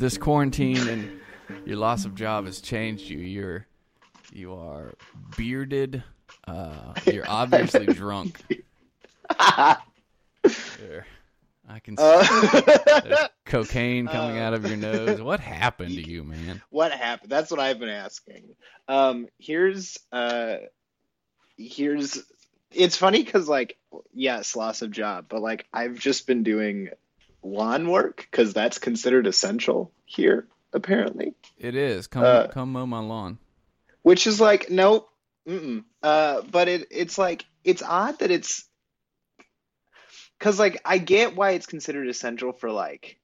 Kinzie, you've you've this quarantine and your loss of job has changed you. You're you are bearded. Uh, you're obviously drunk. There. I can see Uh, cocaine coming uh, out of your nose. What happened to you, man? what happened? That's what I've been asking. Um, here's uh, here's it's funny because like yes, loss of job, but like I've just been doing lawn work because that's considered essential here apparently. It is. Come Uh, come mow my lawn. which is like nope uh but it it's like it's odd that it's because like i get why it's considered essential for like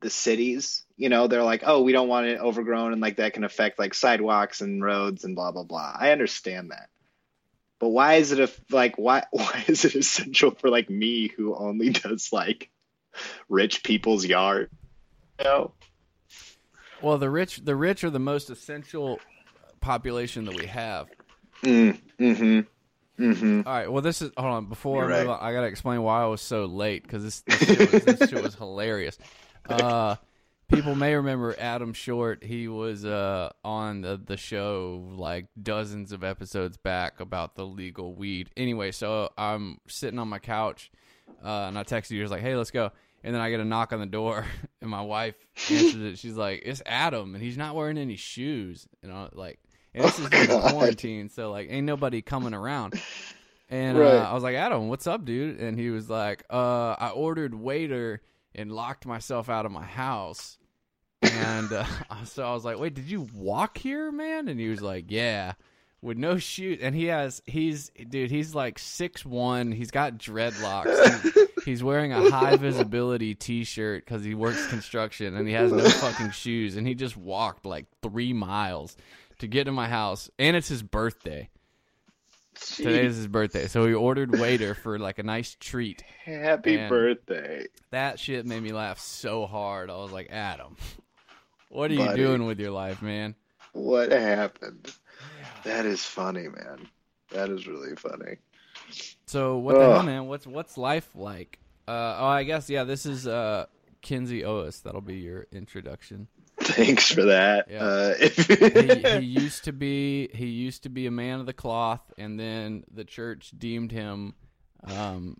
the cities you know they're like oh we don't want it overgrown and like that can affect like sidewalks and roads and blah blah blah i understand that but why is it a like why why is it essential for like me who only does like rich people's yard you know Well, the rich the rich are the most essential population that we have. mm, mm-hmm mm-hmm All right. Well, this is hold on. Before You're I, move right. on, I gotta explain why I was so late because this this shit, was, this shit was hilarious. Uh, people may remember Adam Short. He was uh on the the show like dozens of episodes back about the legal weed. Anyway, so I'm sitting on my couch, uh, and I texted you. I was like, "Hey, let's go." And then I get a knock on the door, and my wife answers it. She's like, "It's Adam, and he's not wearing any shoes." You know, like, and this Oh, is during quarantine, so like, ain't nobody coming around. And Right. uh, I was like, Adam, what's up, dude? And he was like, uh, I ordered waiter and locked myself out of my house. And uh, so I was like, wait, did you walk here, man? And he was like, yeah, with no shoes. And he has, he's, dude, he's like six one. He's got dreadlocks. He- he's wearing a high visibility t shirt because he works construction and he has no fucking shoes. And he just walked like three miles to get to my house. And it's his birthday. Today is his birthday, so he ordered waiter for like a nice treat. happy And- birthday That shit made me laugh so hard. I was like, Adam, what are you doing with your life, man? What happened? That is funny, man. That is really funny. So what the hell, man? What's what's life like? Uh, oh, I guess yeah. This is uh, Kinzie Oas. That'll be your introduction. Thanks for that. Yeah. Uh, He, if- he used to be he used to be a man of the cloth, and then the church deemed him um,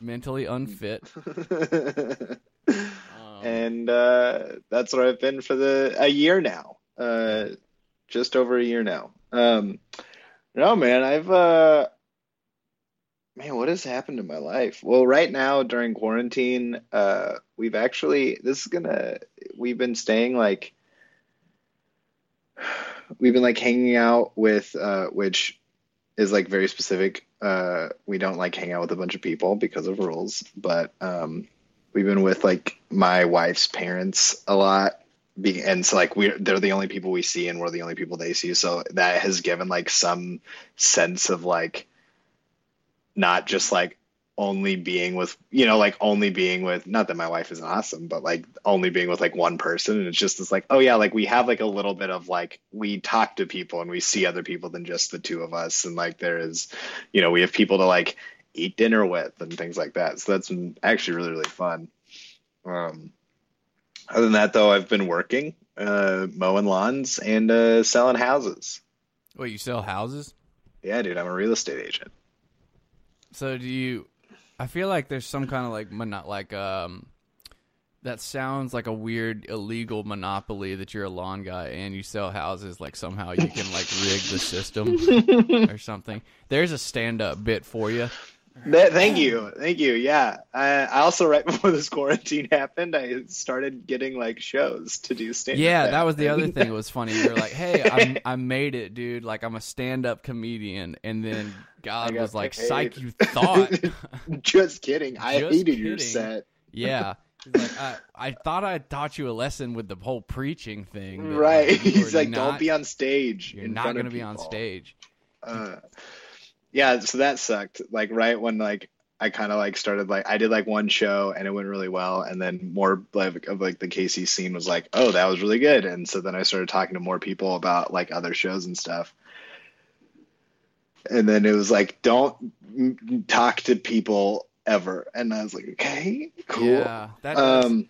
mentally unfit. Um, and uh, that's what I've been for the a year now. Just over a year now. Um, no, man, I've uh, man, what has happened in my life? Well, right now during quarantine, uh, we've actually this is gonna we've been staying like we've been like hanging out with uh, which is like very specific. Uh, we don't like hang out with a bunch of people because of rules, but um, we've been with like my wife's parents a lot and so like we're they're the only people we see and we're the only people they see. So that has given like some sense of like not just like only being with you know like only being with not that my wife isn't awesome but like only being with like one person. And it's just this like oh yeah like we have like a little bit of like we talk to people and we see other people than just the two of us. And like there is you know we have people to like eat dinner with and things like that. So that's been actually really really fun. Um other than that though i've been working uh mowing lawns and uh selling houses wait, you sell houses? yeah dude i'm a real estate agent So do you? I feel like there's some kind of like mono, like um, that sounds like a weird illegal monopoly that you're a lawn guy and you sell houses. Like somehow you can like rig the system or something. There's a stand up bit for you. Thank you, thank you. Yeah, I, I also right before this quarantine happened, I started getting like shows to do stand. Yeah, that was the other thing. It was funny. You're like, "Hey, I, I made it, dude! Like, I'm a stand-up comedian." And then God was like, paid. "Psych, you thought." Just kidding. I Just hated your set. yeah. Like, I, I thought I taught you a lesson with the whole preaching thing. Right. like, He's like, not- don't be on stage. You're not going to be on stage. Uh, yeah, so that sucked. Like right when like I kind of like started like I did like one show and it went really well, and then more like of like the KC scene was like, oh, that was really good, and so then I started talking to more people about like other shows and stuff. And then it was like, don't talk to people ever. And I was like, okay, cool. Yeah, that is- Um,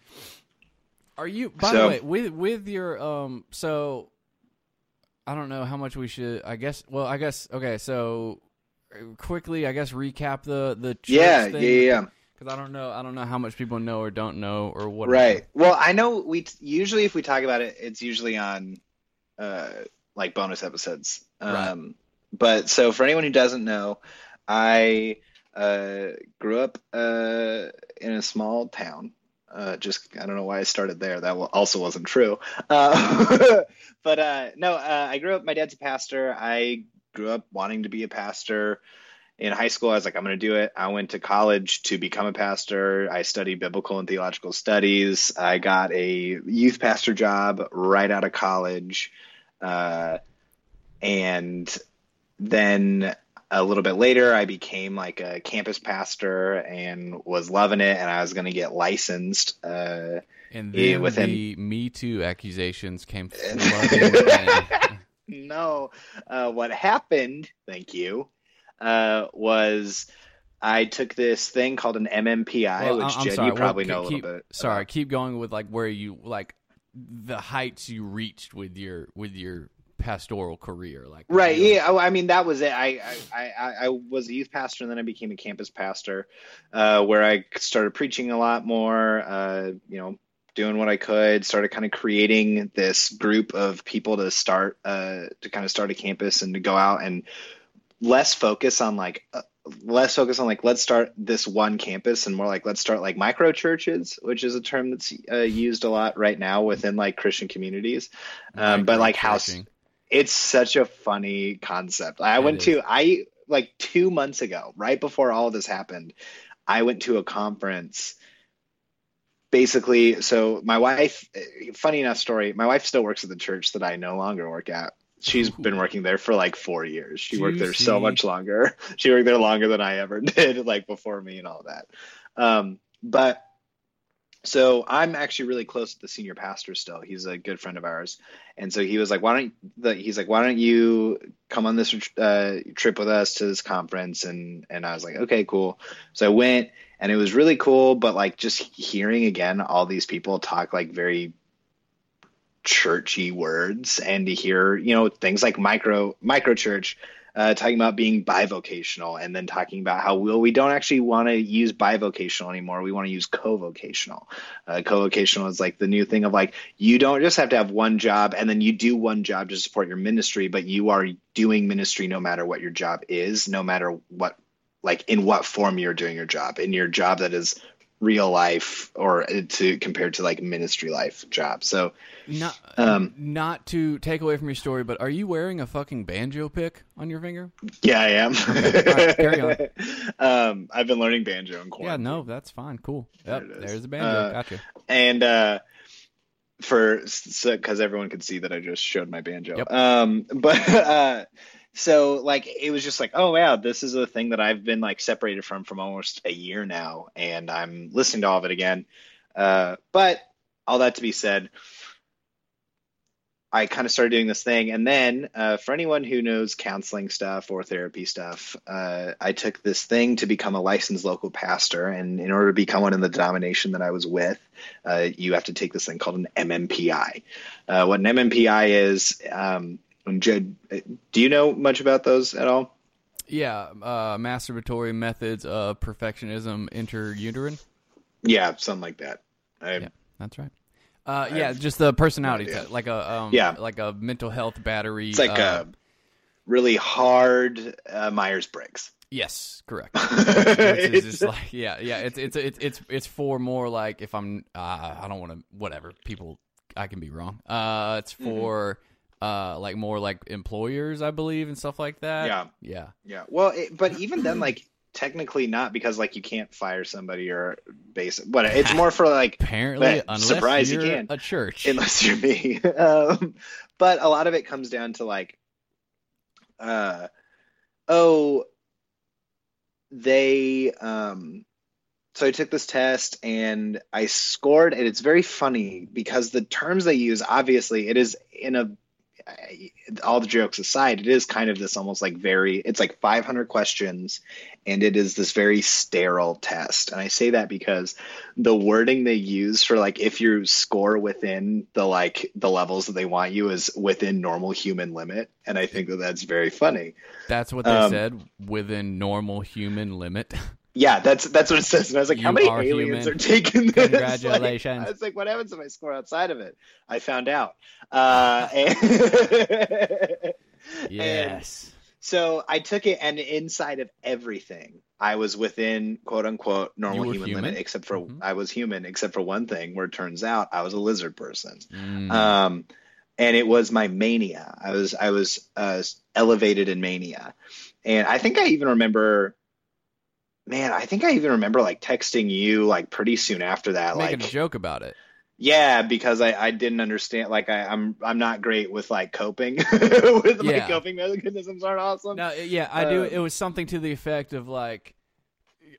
Are you by So- the way with with your um so I don't know how much we should I guess well I guess okay so quickly I guess recap the the yeah, thing yeah, yeah. because I don't know I don't know how much people know or don't know or what Right. Well, I know we t- usually if we talk about it, it's usually on uh like bonus episodes. Right. Um but so for anyone who doesn't know, I uh grew up uh in a small town. Uh just I don't know why I started there. That also wasn't true. Uh but uh no, uh I grew up my dad's a pastor. I grew up wanting to be a pastor in high school, I was like, I'm going to do it. I went to college to become a pastor. I studied biblical and theological studies. I got a youth pastor job right out of college. Uh, and then a little bit later, I became like a campus pastor and was loving it. And I was going to get licensed. Uh, and then within- the Me Too accusations came flooding in. No, uh, what happened, thank you, uh, was I took this thing called an MMPI, Well, which I'm Jed, sorry, you probably well, know a keep, little bit. Sorry, about. keep going with like where you like the heights you reached with your with your pastoral career, like Right. you know, Yeah. oh, I mean, that was it. I, I, I, I was a youth pastor and then I became a campus pastor, uh, where I started preaching a lot more, uh, you know, doing what I could, started kind of creating this group of people to start, uh, to kind of start a campus and to go out and less focus on like, uh, less focus on like, let's start this one campus and more like, let's start like micro churches, which is a term that's uh, used a lot right now within like Christian communities. Um, but like how it's such a funny concept. I went is. to I like 2 months ago, right before all this happened. I went to a conference basically so my wife funny enough story, my wife still works at the church that I no longer work at. She's Ooh. been working there for like 4 years. She worked there so much longer. She worked there longer than I ever did like before me and all that. Um but so I'm actually really close to the senior pastor still. He's a good friend of ours. And so he was like, why don't the, he's like, why don't you come on this uh, trip with us to this conference? And, and I was like, okay, cool. So I went and it was really cool. But like just hearing again, all these people talk like very churchy words and to hear, you know, things like micro, micro church, uh, talking about being bivocational and then talking about how well we don't actually want to use bivocational anymore. We want to use co-vocational. Uh, co-vocational is like the new thing of like you don't just have to have one job and then you do one job to support your ministry, but you are doing ministry no matter what your job is, no matter what like in what form you're doing your job. In your job that is real life or to compared to like ministry life job. So Not, Um, not to take away from your story, but are you wearing a fucking banjo pick on your finger? yeah, I am. right, carry um, I've been learning banjo in Yeah, no, that's fine. Cool. Yep, There there's a banjo. Uh, gotcha. and uh for because everyone could see that I just showed my banjo. Yep. Um, but uh, so like it was just like, oh wow, this is a thing that I've been like separated from from almost a year now, and I'm listening to all of it again. Uh, but all that to be said, I kind of started doing this thing, and then uh, for anyone who knows counseling stuff or therapy stuff, uh, I took this thing to become a licensed local pastor, and in order to become one in the denomination that I was with, uh, you have to take this thing called an MMPI. Uh, what an MMPI is, um, and Jed, do you know much about those at all? Yeah, uh, masturbatory methods of perfectionism interuterine. Yeah, something like that. I, Yeah. That's right. Uh, yeah, have just the personality test, like a um, Yeah. like a mental health battery. It's like uh, a really hard uh, Myers Briggs. yes, correct. Just It's- like yeah, yeah. It's it's it's it's it's for more like if I'm uh, I don't want to whatever people I can be wrong. Uh, it's Mm-hmm. Uh like more like employers I believe and stuff like that. Yeah. yeah. Yeah. Well, it, but even then, like technically not because like you can't fire somebody or base. But it's more for like Apparently, unless surprise you can. a church. unless you're me. Um, but a lot of it comes down to like, uh, oh, they. Um, so I took this test and I scored, and it's very funny because the terms they use, obviously, it is in a. All the jokes aside, it is kind of this almost like very. It's like 500 questions, and it is this very sterile test. And I say that because the wording they use for like if you score within the like the levels that they want you is within normal human limit, and I think that that's very funny. That's what they Um, said within normal human limit. Yeah, that's that's what it says. And I was like, how You many are aliens human. are taking this? Like, Congratulations. I was like, what happens if I score outside of it? I found out. Uh, and yes. so I took it, and inside of everything, I was within quote unquote normal human, human? limit, except for Mhm. I was human, except for one thing, where it turns out I was a lizard person. Mm. Um, and it was my mania. I was I was uh, elevated in mania, and I think I even remember. Man, I think I even remember like texting you like pretty soon after that, Making like a joke about it. yeah, because I, I didn't understand. Like I, I'm I'm not great with like coping. with my coping mechanisms aren't awesome. No, yeah, I do. Um, It was something to the effect of like,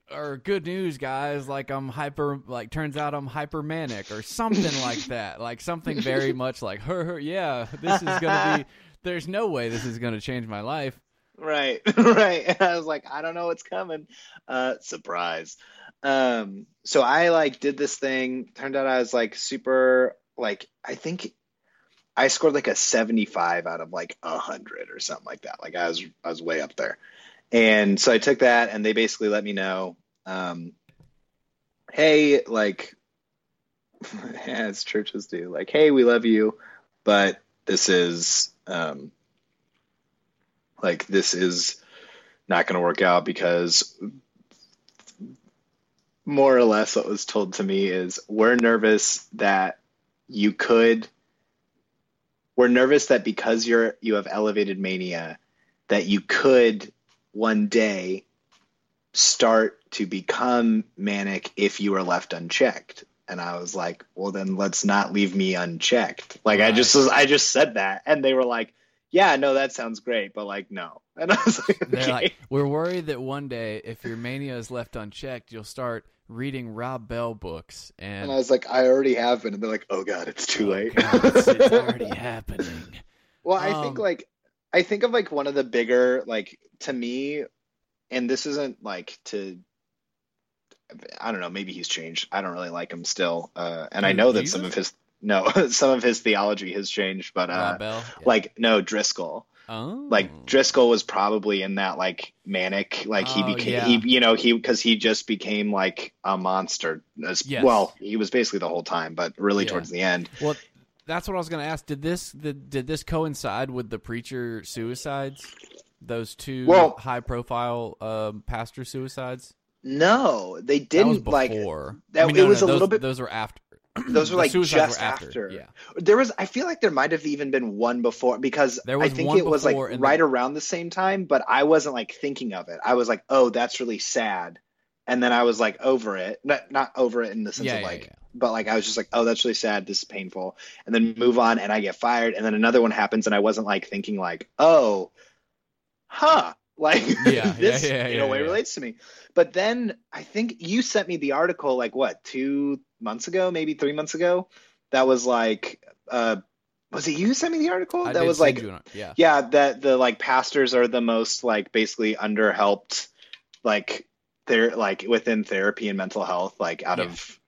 or good news, guys. Like I'm hyper. Like turns out I'm hyper manic or something like that. Like something very much like her. her yeah, this is gonna be. There's no way this is gonna change my life. Right, right. Like, I don't know what's coming. Uh, surprise. Um, so I like did this thing. Turned out I was like super like I think I scored like a 75 out of like a hundred or something like that. Like I was I was way up there. And so I took that and they basically let me know, um, hey, like as churches do, like, hey, we love you, but this is um like this is not going to work out because more or less what was told to me is we're nervous that you could we're nervous that because you're you have elevated mania that you could one day start to become manic if you are left unchecked. And i was like well then let's not leave me unchecked. Like i just was i just said that. And they were like yeah no that sounds great but like no and i was like okay. like, we're worried that one day, if your mania is left unchecked, you'll start reading Rob Bell books and. and i was like i already have been and they're like oh god it's too Oh, late God, it's, it's already happening. Well, I think Um, like I think of like one of the bigger like to me, and this isn't like to I don't know, maybe he's changed. I don't really like him still. Uh and I know that some of his no, some of his theology has changed, but uh Yeah. like no, Driscoll. oh. Like Driscoll was probably in that like manic like he Oh, became yeah. he you know, he because he just became like a monster. As, Yes. Well, he was basically the whole time, but really Yeah. towards the end. Well, that's what I was going to ask. Did this did, did this coincide with the preacher suicides? Those two Well- high profile um, pastor suicides. No, they That was didn't like that- I mean, it no, was no, a those, little bit- Those were after. those were like just were after. Yeah. There was, I feel like there might have even been one before because There I think it was like right then- around the same time, but I wasn't like thinking of it. I was like, oh, that's really sad. And then I was like over it, not, not over it in the sense Yeah, of yeah, like, yeah. but like I was just like, oh, that's really sad. This is painful. And then move on and I get fired. And then another one happens and I wasn't like thinking like, oh, huh. Like Yeah, this yeah, yeah, in a way relates to me. But then I think you sent me the article like what, two months ago, maybe three months ago? That was like uh was it you who sent me the article? I that was like an- yeah. yeah, that the like pastors are the most like basically underhelped like they're like within therapy and mental health, like out Yeah. of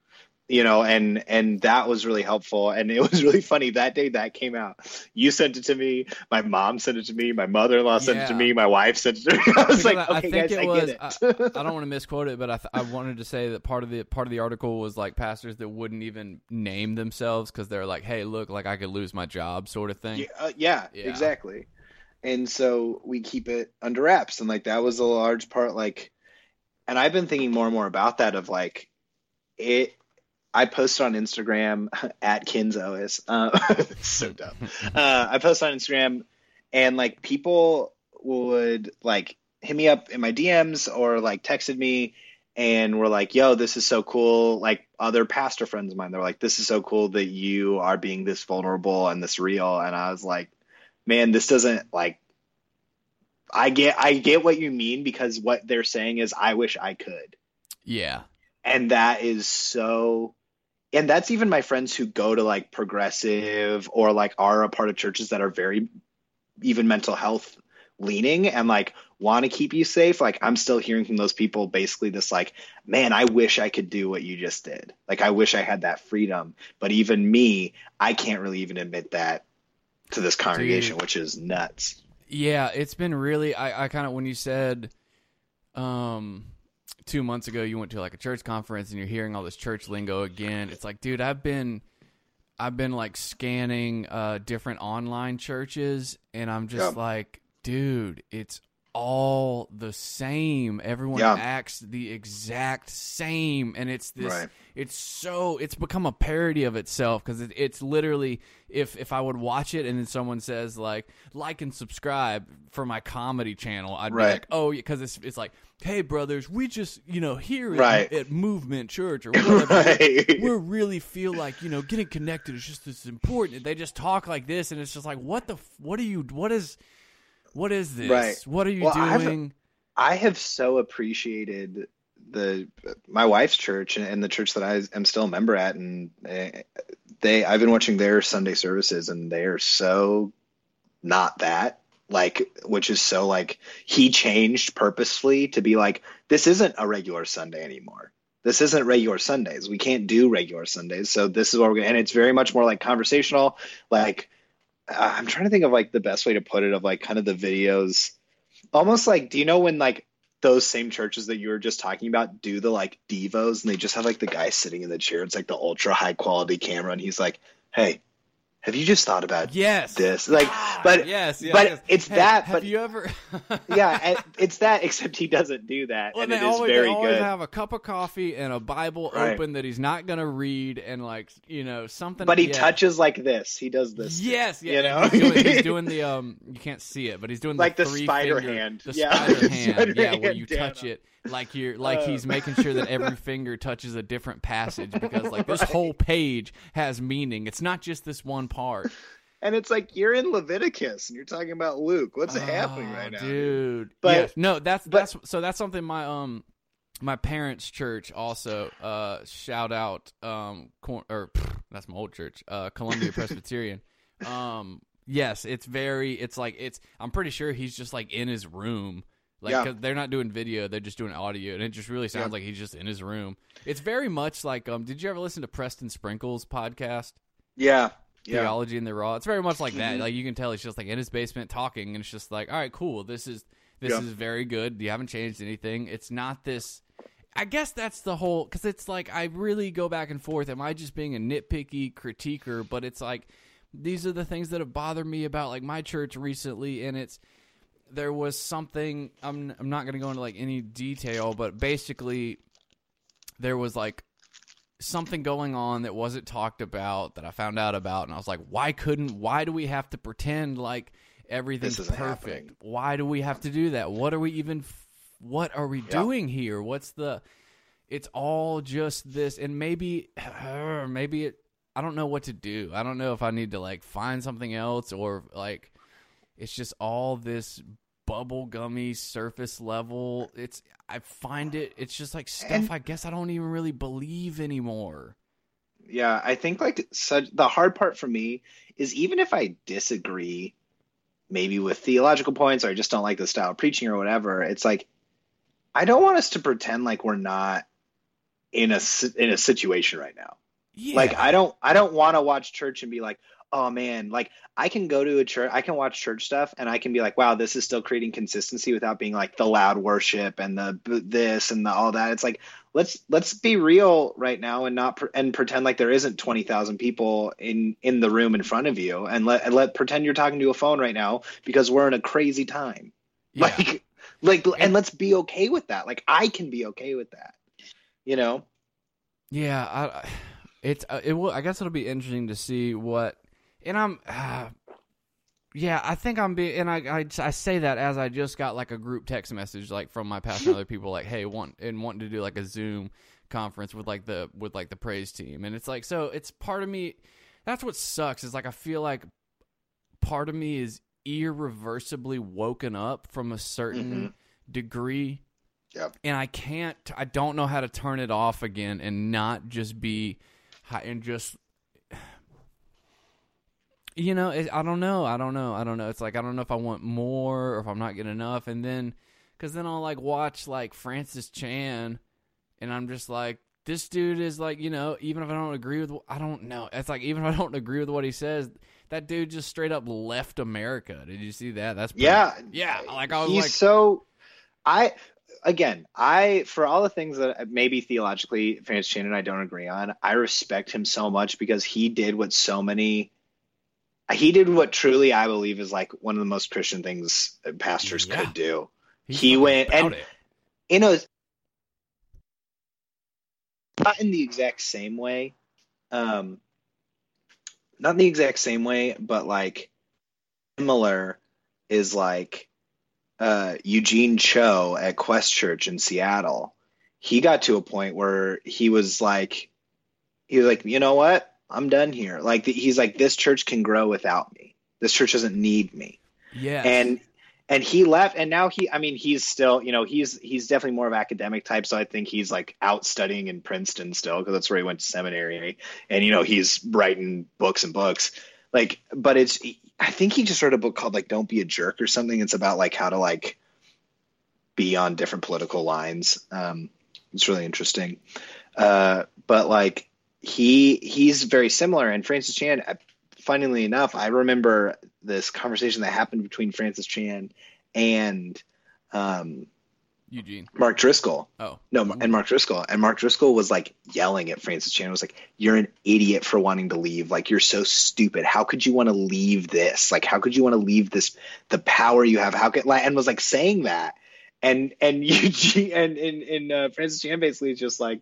you know, and and that was really helpful. And it was really funny that day that came out. You sent it to me, my mom sent it to me, my mother in law sent it to me, my wife sent it to me. I was Because like, I- I think guys, it I was- get it. I don't want to misquote it, but I, th- I wanted to say that part of the part of the article was like pastors that wouldn't even name themselves because they're like, "Hey, look, like I could lose my job," sort of thing. Yeah, uh, yeah, Yeah. exactly. And so we keep it under wraps, and like that was a large part. Like, and I've been thinking more and more about that. Of like, it. I posted on Instagram at Kinzois. Uh, so dumb. Uh, I posted on Instagram, and like people would like hit me up in my DMs or like texted me and were like, "Yo, this is so cool!" Like other pastor friends of mine, they're like, "This is so cool that you are being this vulnerable and this real." And I was like, "Man, this doesn't like." I get, I get what you mean because what they're saying is, I wish I could, Yeah, and that is so. And that's even my friends who go to like progressive or like are a part of churches that are very even mental health leaning and like want to keep you safe, like I'm still hearing from those people basically this like, man, I wish I could do what you just did. Like I wish I had that freedom. But even me, I can't really even admit that to this congregation, Dude. which is nuts. Yeah, it's been really. I, I kind of when you said, um, two months ago you went to like a church conference and you're hearing all this church lingo again. It's like, dude, I've been, I've been like scanning uh different online churches, and I'm just Yeah. like, dude, it's all the same. Everyone Yeah. acts the exact same, and it's this. Right. It's so it's become a parody of itself because it, it's literally if if I would watch it and then someone says like like and subscribe for my comedy channel, I'd be like, oh, because it's it's like, hey brothers, we just you know here at, Right. at Movement Church or whatever, Right. we really feel like you know getting connected is just as important. They just talk like this, and it's just like, what the what are you what is what is this? Right. What are you Well, I've- doing? I have so appreciated the my wife's church and the church that I am still a member at, and eh, they I've been watching their Sunday services, and they are so not that like which is so like he changed purposefully to be like this isn't a regular Sunday anymore. This isn't regular Sundays. We can't do regular Sundays. So this is what we're gonna and it's very much more like conversational like I'm trying to think of like the best way to put it of like kind of the videos. Almost like do you know when like those same churches that you were just talking about do the like devos and they just have like the guy sitting in the chair it's like the ultra high quality camera and he's like hey have you just thought about Yes. this like but yes, yes, but yes. it's Hey, that Have but you ever? yeah it's that except he doesn't do that Well, and they it is always, very they always good have a cup of coffee and a Bible Right. open that he's not going to read, and like you know something. but he yeah. touches like this he does this Yes, yeah, you know? he's, doing, he's doing the um. You can't see it, but he's doing Like the three spider finger- hand. the Yeah. spider hand, yeah, where you touch it like you're like Oh. he's making sure that every finger touches a different passage because like this whole page has meaning. It's not just this one part. and it's like you're in leviticus and you're talking about luke what's happening Oh, right now dude? But- yes, no, that's but- that's so that's something my um my parents' church also uh shout out um cor- or pff, that's my old church uh Columbia Presbyterian um yes it's very it's like it's I'm pretty sure he's just like in his room like Yeah. 'cause they're not doing video they're just doing audio and it just really sounds Yeah. like he's just in his room it's very much like um did you ever listen to Preston Sprinkles podcast yeah yeah theology in the raw. It's very much like that. Mhm. Like you can tell he's just like in his basement talking, and it's just like, all right, cool. This is this Yeah. is very good. You haven't changed anything. It's not this. I guess that's the whole because it's like I really go back and forth. Am I just being a nitpicky critiquer? But it's like these are the things that have bothered me about like my church recently, and it's there was something. I'm I'm not going to go into like any detail, but basically there was like something going on that wasn't talked about that I found out about, and I was like, why couldn't? Why do we have to pretend like everything's perfect? happening. Why do we have to do that? What are we even? What are we Yeah. doing here? What's the? It's all just this, and maybe, maybe it. I don't know what to do. I don't know if I need to like find something else or like, it's just all this bubble gummy surface level. It's I find it. It's just like stuff. And- I guess I don't even really believe anymore. Yeah, I think like such the hard part for me is even if I disagree maybe with theological points or I just don't like the style of preaching or whatever, it's like I don't want us to pretend like we're not in a in a situation right now. Yeah. Like I don't I don't want to watch church and be like, "Oh man, like I can go to a church, I can watch church stuff and I can be like, wow, this is still creating consistency without being like the loud worship and the this and the all that." It's like let's let's be real right now and not pre- and pretend like there isn't 20,000 people in in the room in front of you and let and let pretend you're talking to a phone right now because we're in a crazy time. Yeah. Like like and let's be okay with that. Like I can be okay with that. You know? Yeah, I, it's uh, it will. I guess it'll be interesting to see what. And I'm, uh, yeah, I think I'm being. And I, I I say that as I just got like a group text message like from my pastor and other people like, hey, want and wanting to do like a Zoom conference with like the with like the praise team, and it's like so it's part of me. That's what sucks is like I feel like part of me is irreversibly woken up from a certain degree Yep. and I can't. I don't know how to turn it off again and not just be and just. You know, it, I don't know. I don't know. I don't know. It's like I don't know if I want more or if I'm not getting enough. And then because then I'll like watch like Francis Chan, and I'm just like, this dude is like, you know, even if I don't agree with, I don't know. It's like even if I don't agree with what he says, that dude just straight up left America. Did you see that? That's pretty, Yeah, yeah. Like I was he's like, so. I again, I for all the things that uh, maybe theologically Francis Chan and I don't agree on, I respect him so much because he did what so many. He did what truly I believe is like one of the most Christian things pastors Yeah. could do. he's he went- and- it. you know, not in the exact same way. Um, not in the exact same way, but like similar is like uh, Eugene Cho at Quest Church in Seattle. He got to a point where he was like, he was like, you know what? I'm done here. Like he's like, this church can grow without me. This church doesn't need me. Yeah, and and he left and now he i mean he's still you know he's he's definitely more of academic type so i think he's like out studying in princeton still because that's where he went to seminary. And you know he's writing books and books. Like but it's i think he just wrote a book called like don't be a jerk or something. It's about like how to like be on different political lines. Um it's really interesting. Uh but like he he's very similar and francis chan funnily enough i remember this conversation that happened between francis chan and um Eugene. mark driscoll Oh, no, and Mark Driscoll. And Mark Driscoll was like yelling at Francis Chan. Was like, "You're an idiot for wanting to leave. Like, you're so stupid. How could you want to leave this? Like, how could you want to leave this? The power you have. How could?" Like, and was like saying that. And and Eugene and and, and uh, Francis Chan basically is just like,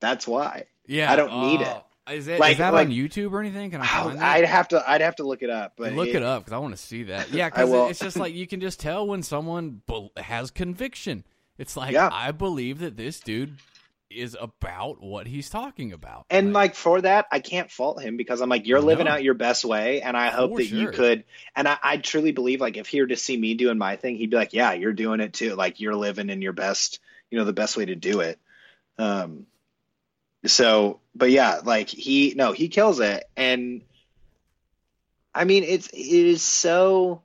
"That's why." Yeah. I don't need oh. Is it is Like- that like- on YouTube or anything? Can I I'd have to. I'd have to look it up. But Look it, up because I want to see that. Yeah, because will. it's just like you can just tell when someone bel has conviction. It's like Yeah. I believe that this dude is about what he's talking about. And like for that, I can't fault him because I'm like, you're living No. out your best way, and I hope For that you could. And I, I truly believe, like, if he were to see me doing my thing, he'd be like, "Yeah, you're doing it too. Like, you're living in your best, you know, the best way to do it." Um. So, but yeah, like he, no, he kills it, and I mean, it's it is so.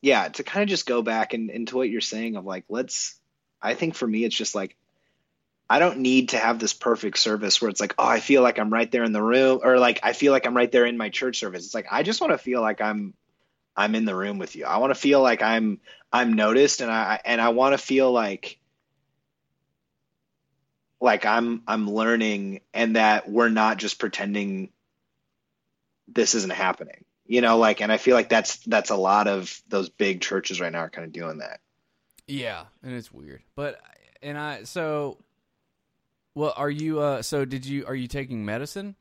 Yeah, to kind of just go back and into what you're saying of like, let's. I think for me, it's just like I don't need to have this perfect service where it's like, oh, I feel like I'm right there in the room, or like I feel like I'm right there in my church service. It's like I just want to feel like I'm I'm in the room with you. I want to feel like I'm I'm noticed, and I and I want to feel like like I'm I'm learning, and that we're not just pretending this isn't happening. You know, like, and I feel like that's that's a lot of those big churches right now are kind of doing that. yeah, and it's weird. But and I so well, are you? uh So did you? Are you taking medicine?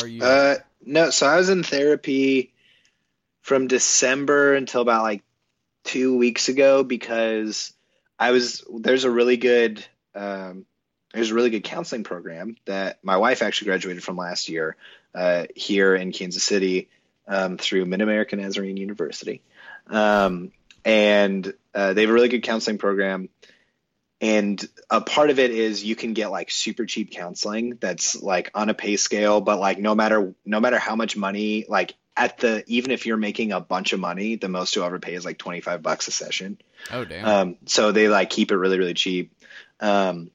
Are you? Uh, no, so I was in therapy from December until about like two weeks ago because I was there's a really good um, there's a really good counseling program that my wife actually graduated from last year uh, here in Kansas City um, through Mid American Nazarene University, um, and uh, they have a really good counseling program. And a part of it is you can get like super cheap counseling that's like on a pay scale, but like no matter no matter how much money, like at the even if you're making a bunch of money, the most you'll ever pay is like twenty five bucks a session. oh damn. Um, so they like keep it really, really cheap. Um,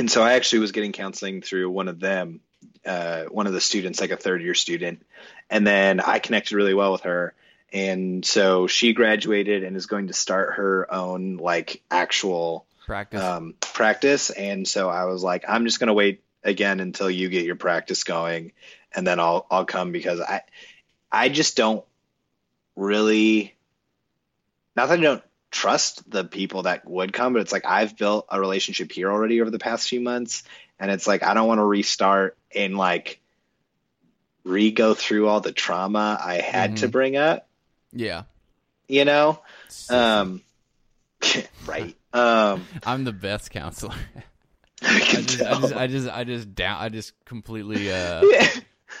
and so I actually was getting counseling through one of them, uh, one of the students, like a third year student. And then I connected really well with her. And so she graduated and is going to start her own like actual Practice. um, practice. And so I was like, I'm just going to wait again until you get your practice going, and then I'll I'll come because I I just don't really not that I don't trust the people that would come, but it's like I've built a relationship here already over the past few months, and it's like I don't want to restart and like re go through all the trauma I had to Mhm. bring up, yeah. you know. Um, right. Um, I'm the best counselor. I just, I just, I just, I just down, I just completely uh,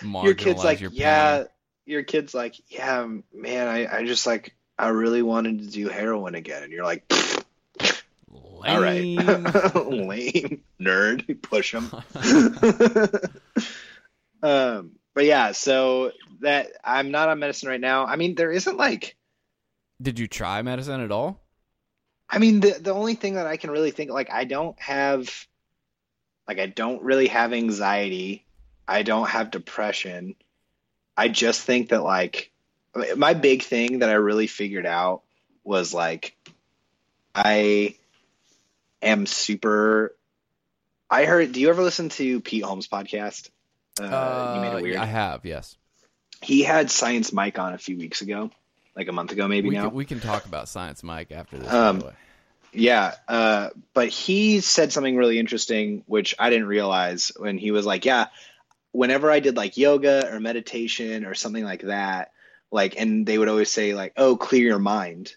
marginalize your kid's like, your yeah. Your kid's like, yeah, man. I, I just like, I really wanted to do heroin again, and you're like, all right, Lame. lame nerd, push him. um, but yeah, so that I'm not on medicine right now. I mean, there isn't like, Did you try medicine at all? I mean, the the only thing that I can really think like I don't have like I don't really have anxiety. I don't have depression. I just think that like my big thing that I really figured out was like I am super I heard do you ever listen to Pete Holmes podcast? Uh, you made it weird. I have, yes. He had Science Mike on a few weeks ago, like a month ago maybe we now. Can, we can talk about Science Mike after this. Um, yeah, uh, but he said something really interesting, which I didn't realize when he was like, "Yeah, whenever I did like yoga or meditation or something like that, like, and they would always say like, oh, clear your mind."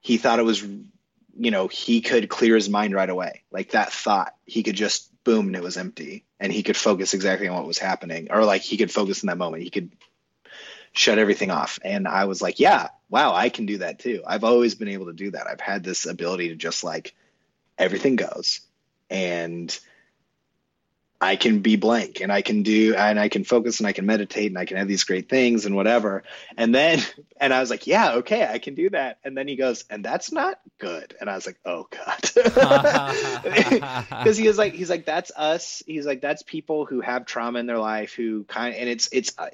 He thought it was, you know, he could clear his mind right away, like that thought. He could just boom, and it was empty, and he could focus exactly on what was happening, or like he could focus in that moment. He could shut everything off. And I was like, yeah, wow, I can do that too. I've always been able to do that. I've had this ability to just like everything goes and I can be blank and I can do and I can focus and I can meditate and I can have these great things and whatever. And then and I was like, yeah, okay, I can do that. And then he goes, and that's not good. And I was like, oh god. Cuz he was like he's like that's us. He's like that's people who have trauma in their life who kind of, and it's it's uh,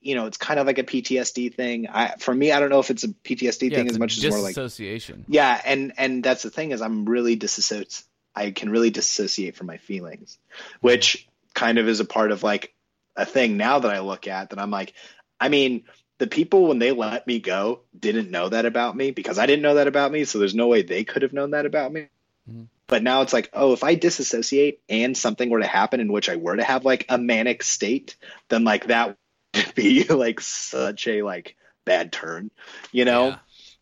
you know, it's kind of like a PTSD thing. I, for me, I don't know if it's a PTSD yeah, thing as much as more like association. Yeah, and and that's the thing is I'm really disassociate. I can really dissociate from my feelings, which kind of is a part of like a thing now that I look at that I'm like, I mean, the people when they let me go didn't know that about me because I didn't know that about me, so there's no way they could have known that about me. Mm-hmm. But now it's like, oh, if I disassociate and something were to happen in which I were to have like a manic state, then like that would be like such a like bad turn, you know.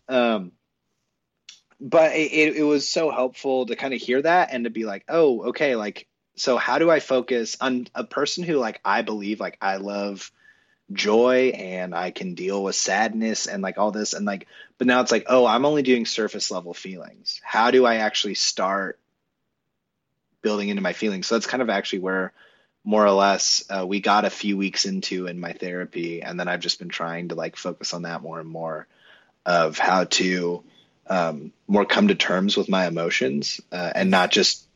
Yeah. Um, but it, it was so helpful to kind of hear that and to be like, oh, okay, like so how do I focus on a person who like I believe like I love joy and I can deal with sadness and like all this and like but now it's like oh I'm only doing surface level feelings. How do I actually start building into my feelings? So that's kind of actually where more or less uh, we got a few weeks into in my therapy and then i've just been trying to like focus on that more and more of how to um, more come to terms with my emotions uh, and not just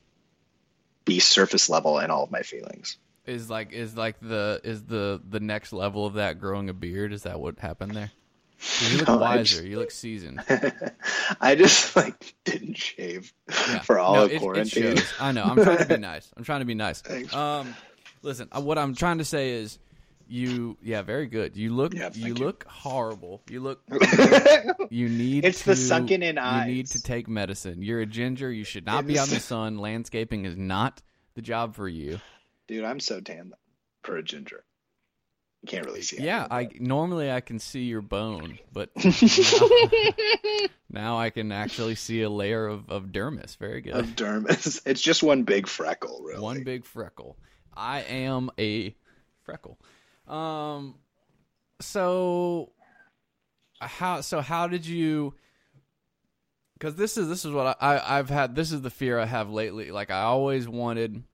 be surface level in all of my feelings. Is like is like the is the the next level of that growing a beard? Is that what happened there? You look no, wiser. just, you look seasoned. I just like didn't shave yeah. for all no, of it, quarantine. it i know. I'm trying to be nice. I'm trying to be nice. Thanks. um Listen, uh, what I'm trying to say is, you yeah, very good. You look yeah, you, you, look horrible. You look you need It's to, the sunken in eyes. You need to take medicine. You're a ginger. You should not be on the sun. Landscaping is not the job for you. Dude, I'm so tan for a ginger. You can't really see. Yeah, I normally I can see your bone, but now, now, I can actually see a layer of, of dermis. Very good. Of dermis. It's just one big freckle, really. One big freckle. I am a freckle. Um, so how so how did you? Because this is this is what I, I I've had. This is the fear I have lately. Like I always wanted.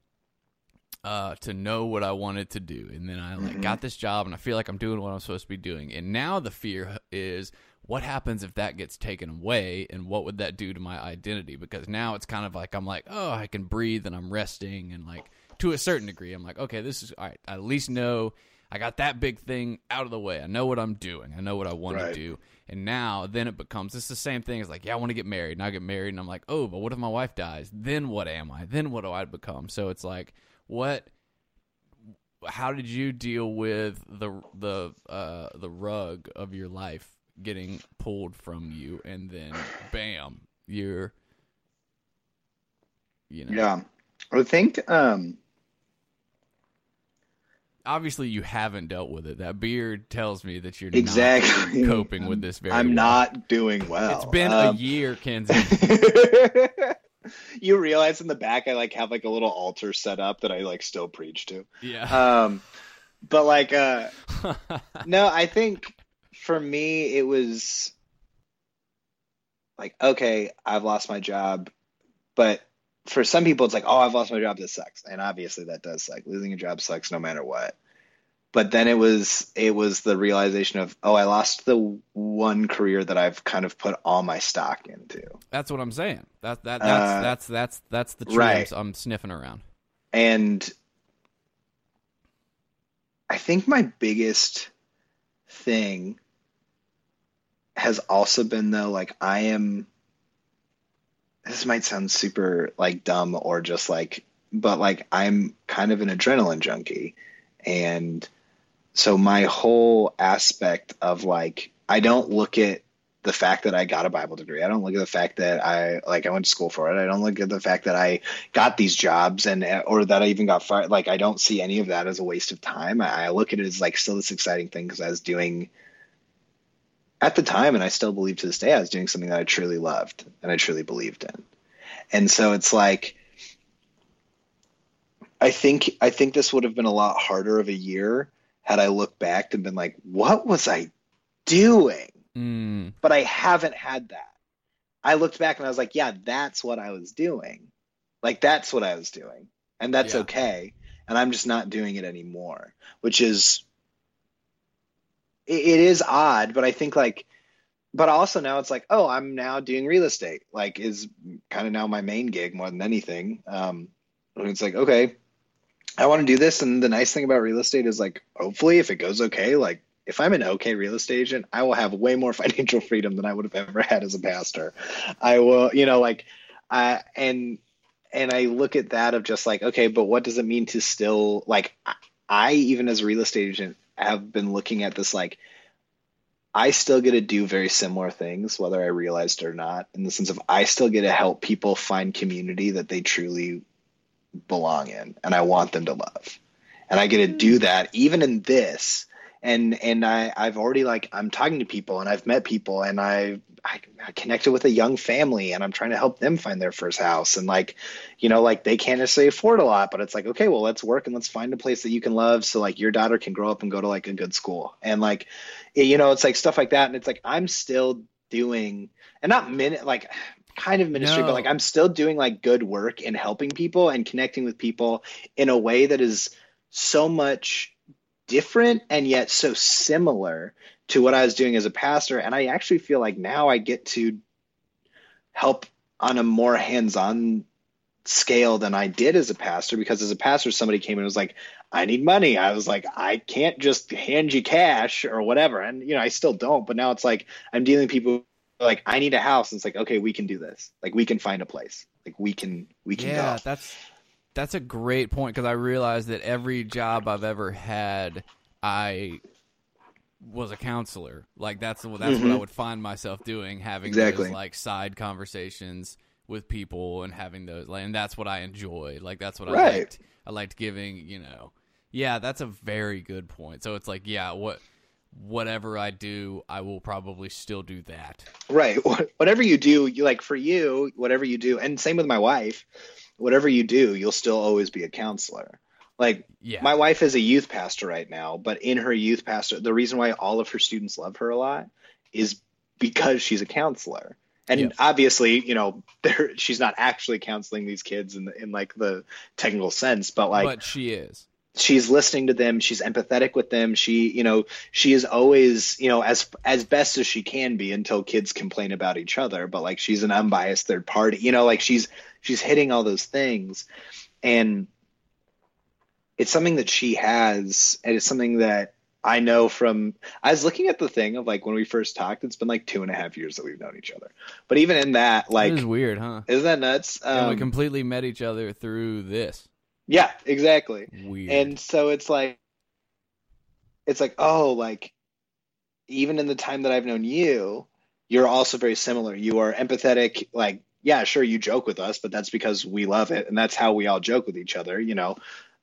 Uh, to know what I wanted to do, and then I like mm-hmm. got this job, and I feel like I'm doing what I'm supposed to be doing. And now the fear is, what happens if that gets taken away, and what would that do to my identity? Because now it's kind of like I'm like, oh, I can breathe, and I'm resting, and like to a certain degree. I'm like, okay, this is all right. I at least know I got that big thing out of the way. I know what I'm doing. I know what I want right. to do. And now, then it becomes it's the same thing. It's like, yeah, I want to get married. And I get married, and I'm like, oh, but what if my wife dies? Then what am I? Then what do I become? So it's like, what? How did you deal with the the uh, the rug of your life getting pulled from you, and then bam, you're you know. Yeah, I think um, obviously you haven't dealt with it. That beard tells me that you're exactly coping with this very. I'm well. not doing well. It's been um, a year, Kinzie. you realize in the back I like have like a little altar set up that I like still preach to. Yeah. Um, but like, uh, no, I think for me it was like, okay, I've lost my job, but for some people it's like oh i've lost my job this sucks and obviously that does suck losing a job sucks no matter what but then it was it was the realization of oh i lost the one career that i've kind of put all my stock into That's what I'm saying. That that that's Uh, that's that's that's the tree right. I'm, I'm sniffing around. and i think my biggest thing has also been though like i am this might sound super like dumb or just like but like i'm kind of an adrenaline junkie. And so my whole aspect of like i don't look at the fact that i got a bible degree. I don't look at the fact that i like i went to school for it. I don't look at the fact that i got these jobs and or that i even got fired. Like i don't see any of that as a waste of time. I, look at it as like still this exciting thing because i was doing at the time and i still believe to this day i was doing something that i truly loved and i truly believed in. And so it's like i think i think this would have been a lot harder of a year had i looked back and been like what was i doing? Mm, but i haven't had that. I looked back and i was like yeah that's what i was doing. Like that's what i was doing. And that's Yeah. okay. And i'm just not doing it anymore which is it, it is odd but i think like but also now it's like oh i'm now doing real estate like is kind of now my main gig more than anything. Um and it's like okay i want to do this and the nice thing about real estate is like hopefully if it goes okay like if i'm an okay real estate agent i will have way more financial freedom than i would have ever had as a pastor. I will you know like uh and and i look at that of just like okay but what does it mean to still like I- i even as a real estate agent have been looking at this like I still get to do very similar things, whether I realized it or not, in the sense of I still get to help people find community that they truly belong in and I want them to love. And I get to do hmm. that even in this. And and I, I've already like I'm talking to people and I've met people and I, I I connected with a young family and I'm trying to help them find their first house. And like, you know, like they can't necessarily afford a lot, but it's like, okay, well let's work and let's find a place that you can love so like your daughter can grow up and go to like a good school. And like you know, it's like stuff like that. And it's like I'm still doing and not minute like kind of ministry, No. but like I'm still doing like good work and helping people and connecting with people in a way that is so much different and yet so similar to what I was doing as a pastor. And I actually feel like now I get to help on a more hands-on scale than I did as a pastor because as a pastor somebody came and was like I need money. I was like I can't just hand you cash or whatever and you know I still don't but now it's like I'm dealing with people like I need a house and it's like okay we can do this. Like we can find a place. Like we can we can yeah, go. that's that's a great point because I realized that every job I've ever had, I was a counselor. Like that's that's what I Mhm. would find myself doing, having Exactly. those like side conversations with people and having those, like, and that's what I enjoyed. Like that's what I liked. I liked giving. You know, yeah, that's a very good point. So it's like, yeah, what whatever I do, I will probably still do that. Right. Whatever you do, you like for you, whatever you do, and same with my wife, whatever you do, you'll still always be a counselor. Like Yeah, my wife is a youth pastor right now, but in her youth pastor, the reason why all of her students love her a lot is because she's a counselor. And Yep. obviously, you know, she's not actually counseling these kids in the, in like the technical sense, but like but she is. she's listening to them she's empathetic with them she you know she is always you know as as best as she can be until kids complain about each other but like she's an unbiased third party you know like she's she's hitting all those things and it's something that she has and it's something that I know from I was looking at the thing of like when we first talked, it's been like two and a half years that we've known each other. But even in that, like is weird, huh? isn't that nuts? and we Um, completely met each other through this. yeah, exactly. Weird. And so it's like it's like, oh, like even in the time that I've known you, you're also very similar. You are empathetic, like, yeah, sure, you joke with us, but that's because we love it and that's how we all joke with each other, you know.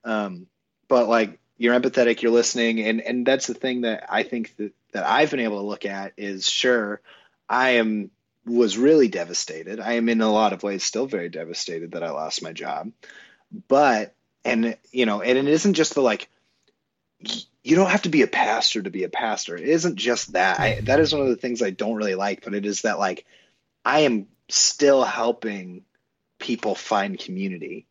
Um, but like you're empathetic, you're listening, and and that's the thing that I think that, that I've been able to look at is sure, I am was really devastated. I am in a lot of ways still very devastated that I lost my job. But and you know, and it isn't just the like you don't have to be a pastor to be a pastor. It isn't just that. I, that is one of the things I don't really like, but it is that like I am still helping people find community.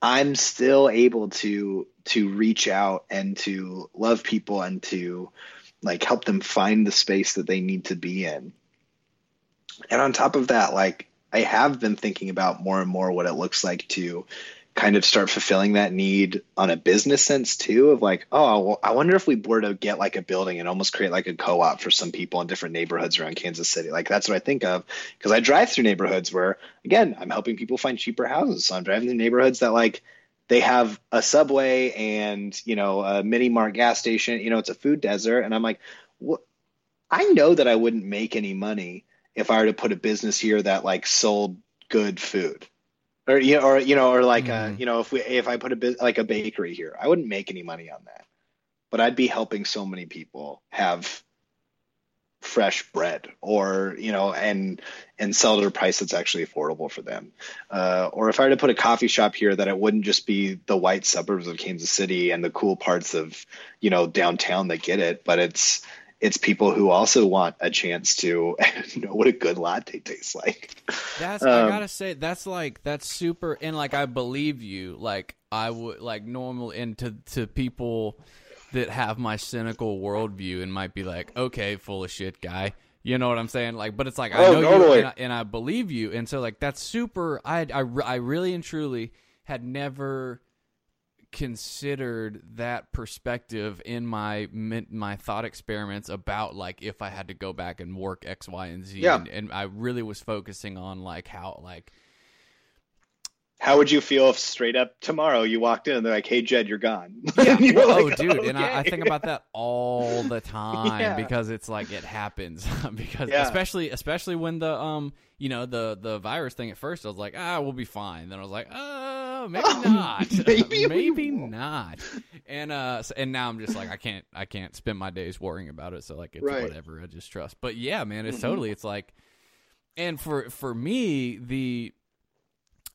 I'm still able to to reach out and to love people and to like help them find the space that they need to be in. And on top of that, like I have been thinking about more and more what it looks like to kind of start fulfilling that need on a business sense too of like oh well, i wonder if we were to get like a building and almost create like a co-op for some people in different neighborhoods around kansas city. Like that's what i think of because i drive through neighborhoods where again i'm helping people find cheaper houses. So i'm driving through neighborhoods that like they have a subway and you know a mini mart gas station you know it's a food desert. And i'm like what i know that i wouldn't make any money if i were to put a business here that like sold good food or you know, or you know, or like mm. you know, if we if I put a bit like a bakery here, I wouldn't make any money on that, but I'd be helping so many people have fresh bread or you know and and sell it at a price that's actually affordable for them uh, or if i were to put a coffee shop here that it wouldn't just be the white suburbs of kansas city and the cool parts of you know downtown that get it but it's it's people who also want a chance to know what a good latte tastes like. That's um, I gotta say that's like that's super and like I believe you like I would like normal and to to people that have my cynical worldview and might be like okay full of shit guy you know what I'm saying like but it's like I oh, know totally. you and I, and I believe you and so like that's super I I I really and truly had never considered that perspective in my my thought experiments about like if I had to go back and work X, Y, and Z. Yeah. And, and I really was focusing on like how like how would you feel if straight up tomorrow you walked in and they're like, "Hey, Jed, you're gone." Yeah. you're oh, like, dude, okay. and I, I, think about that all the time yeah. because it's like it happens because yeah. especially especially when the um you know the the virus thing at first I was like, ah, we'll be fine. Then I was like, oh, maybe oh, not, maybe, maybe not. And uh, and now I'm just like, I can't I can't spend my days worrying about it. So like, it's right. whatever. I just trust. But yeah, man, it's mm-hmm. totally. It's like, and for for me the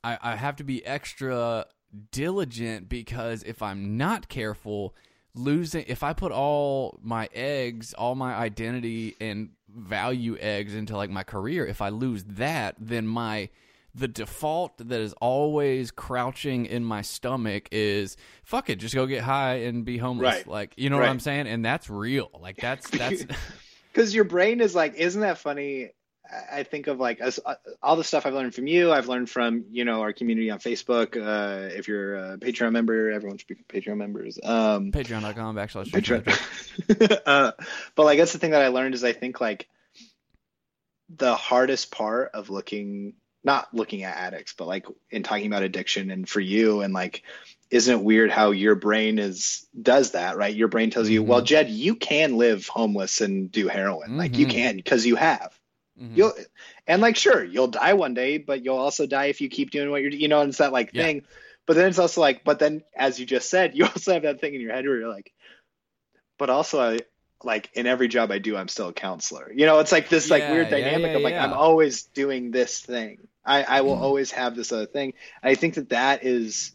I, I have to be extra diligent because if I'm not careful, losing if I put all my eggs, all my identity and value eggs into like my career, if I lose that, then my the default that is always crouching in my stomach is fuck it, just go get high and be homeless. Right. Like, you know right. what I'm saying? And that's real. Like that's that's because your brain is like, isn't that funny? I think of like as, uh, all the stuff I've learned from you. I've learned from you know our community on Facebook. Uh, if you're a Patreon member, everyone should be Patreon members. Um, Patreon.com backslash Patreon. uh, but like that's the thing that I learned is I think like the hardest part of looking not looking at addicts, but like in talking about addiction and for you and like isn't it weird how your brain is does that right your brain tells you mm-hmm. well jed you can live homeless and do heroin mm-hmm. like you mm-hmm. can because you have Mm-hmm. You'll and like sure you'll die one day, but you'll also die if you keep doing what you're doing, you know, and it's that like yeah. thing. But then it's also like, but then as you just said, you also have that thing in your head where you're like, but also I like in every job I do, I'm still a counselor. You know, it's like this yeah, like weird dynamic yeah, of like I'm always doing this thing. I, I will mm. always have this other thing. I think that that is,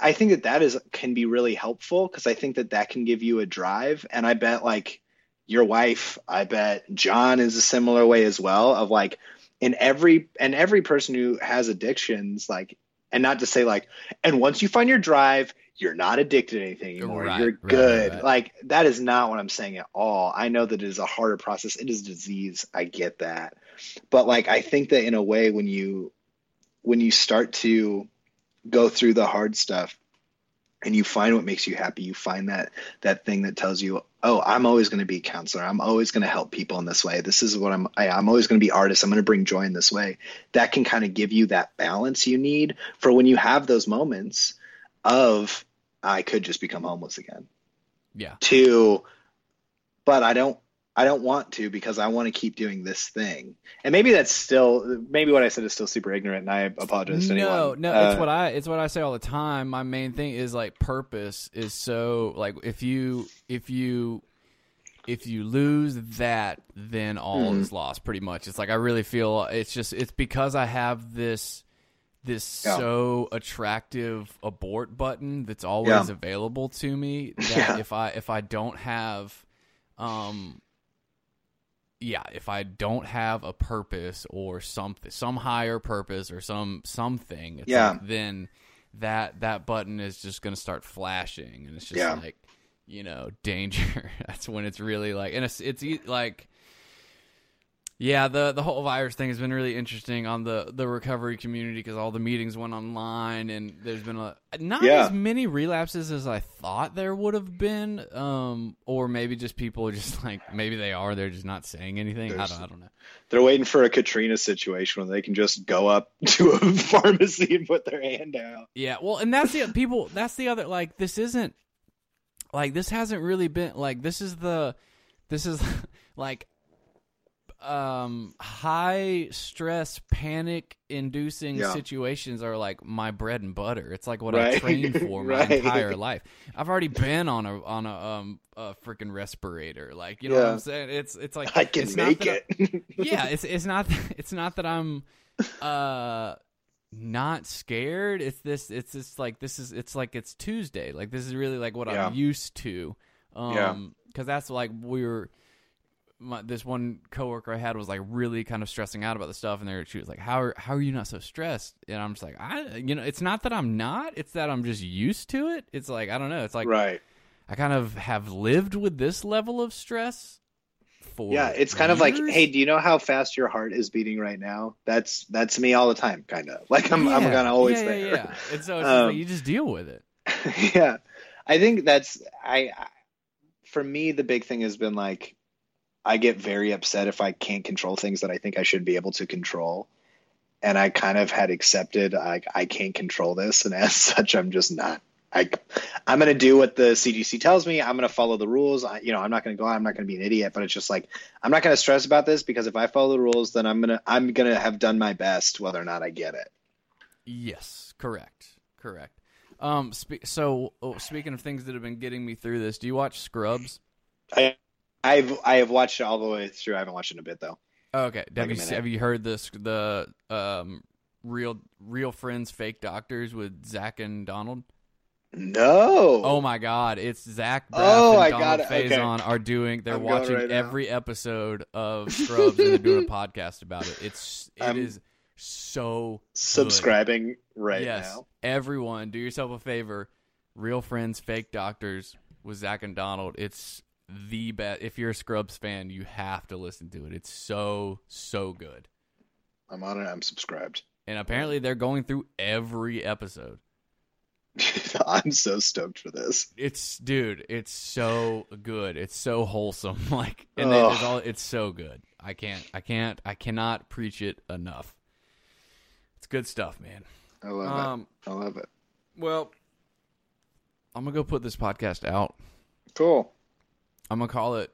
I think that that is can be really helpful because I think that that can give you a drive. And I bet like your wife, I bet John is a similar way as well of like in every and every person who has addictions like and not to say like and once you find your drive you're not addicted to anything anymore. Right, you're good. right, right. like that is not what i'm saying at all. I know that it is a harder process. It is disease. I get that. But like i think that in a way when you when you start to go through the hard stuff and you find what makes you happy you find that that thing that tells you oh i'm always going to be a counselor. I'm always going to help people in this way. This is what i'm I, am i am always going to be artist. I'm going to bring joy in this way. That can kind of give you that balance you need for when you have those moments of i could just become homeless again yeah to but i don't I don't want to because I want to keep doing this thing. And maybe that's still maybe what I said is still super ignorant and I apologize to no, anyone. No, no, uh, it's what I it's what I say all the time. My main thing is like purpose is so like if you if you if you lose that then all mm-hmm. is lost pretty much. It's like I really feel it's just it's because I have this this yeah. so attractive abort button that's always yeah. available to me that yeah. if I if I don't have um yeah, if I don't have a purpose or something, some higher purpose or some something, yeah, like, then that that button is just going to start flashing, and it's just like you know danger. That's when it's really like, and it's it's like. Yeah, the the whole virus thing has been really interesting on the the recovery community because all the meetings went online and there's been a not Yeah. as many relapses as I thought there would have been, um, or maybe just people are just like maybe they are they're just not saying anything. I don't I don't know. They're waiting for a Katrina situation where they can just go up to a pharmacy and put their hand out. Yeah, well, and that's the people. That's the other. Like, this isn't like this hasn't really been like this is the this is like um high stress panic inducing Yeah. situations are like my bread and butter it's like what i Right. trained for my Right. entire life i've already been on a on a um a freaking respirator like you know what i'm saying it's it's like I can make that I- it. yeah, it's it's not it's not that I'm uh not scared. It's this it's just like this is it's like it's Tuesday. Like this is really like what Yeah. I'm used to. Um Yeah. cuz that's like we were my, this one coworker I had was like really kind of stressing out about the stuff, and there she was like, "How are how are you not so stressed?" And I'm just like, "I, you know, it's not that I'm not; it's that I'm just used to it. It's like I don't know. It's like right. I kind of have lived with this level of stress for Yeah, it's kind of like, hey, do you know how fast your heart is beating right now? That's that's me all the time, kind of. Like I'm I'm Yeah, kind of always yeah, there. Yeah. And so it's just Um, like you just deal with it. yeah i think that's I, I for me the big thing has been like i get very upset if i can't control things that i think i should be able to control and i kind of had accepted like i can't control this and as such i'm just not I, I'm going to do what the CDC tells me. I'm going to follow the rules. I, you know, I'm not going to go out. I'm not going to be an idiot. But it's just like I'm not going to stress about this because if I follow the rules, then I'm gonna I'm gonna have done my best, whether or not I get it. Yes, correct, correct. Um, spe- so oh, speaking of things that have been getting me through this, do you watch Scrubs? I I've I have watched it all the way through. I haven't watched it in a bit though. Oh, okay. Have Like a you have you heard this the um real real friends fake doctors with Zach and Donald? No. Oh my God! It's Zach Braff Oh, and I Donald got it. Okay. Are doing. They're I'm watching right now. every episode of Scrubs and they're doing a podcast about it. It's it I'm is so good. subscribing right yes, now. everyone, do yourself a favor. Real friends, fake doctors with Zach and Donald. It's the best. If you're a Scrubs fan, you have to listen to it. It's so so good. I'm on it. I'm subscribed. And apparently, they're going through every episode. I'm so stoked for this. It's dude, it's so good. It's so wholesome. Like, and they, there's all. It's so good. I can't. I can't. I cannot preach it enough. It's good stuff, man. I love Um. it. I love it. Well, I'm gonna go put this podcast out. Cool. I'm gonna call it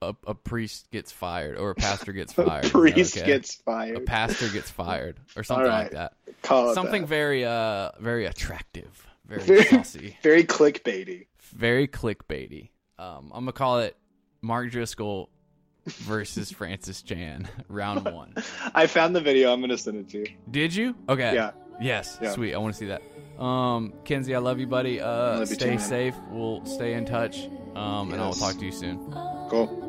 a, a priest gets fired or a pastor gets fired. That priest okay? gets fired. a pastor gets fired or something All like that. Call it Something that. very uh very attractive, very Very- saucy, very clickbaity. very clickbaity. Um, I'm gonna call it Mark Driscoll versus Francis Chan, round one. I found the video. I'm gonna send it to you. Did you? Okay. Yeah. Yes. Yeah. Sweet. I want to see that. Um, Kinzie, I love you, buddy. Uh, Love you stay too, safe. We'll stay in touch. Um, and I will talk to you soon. Cool.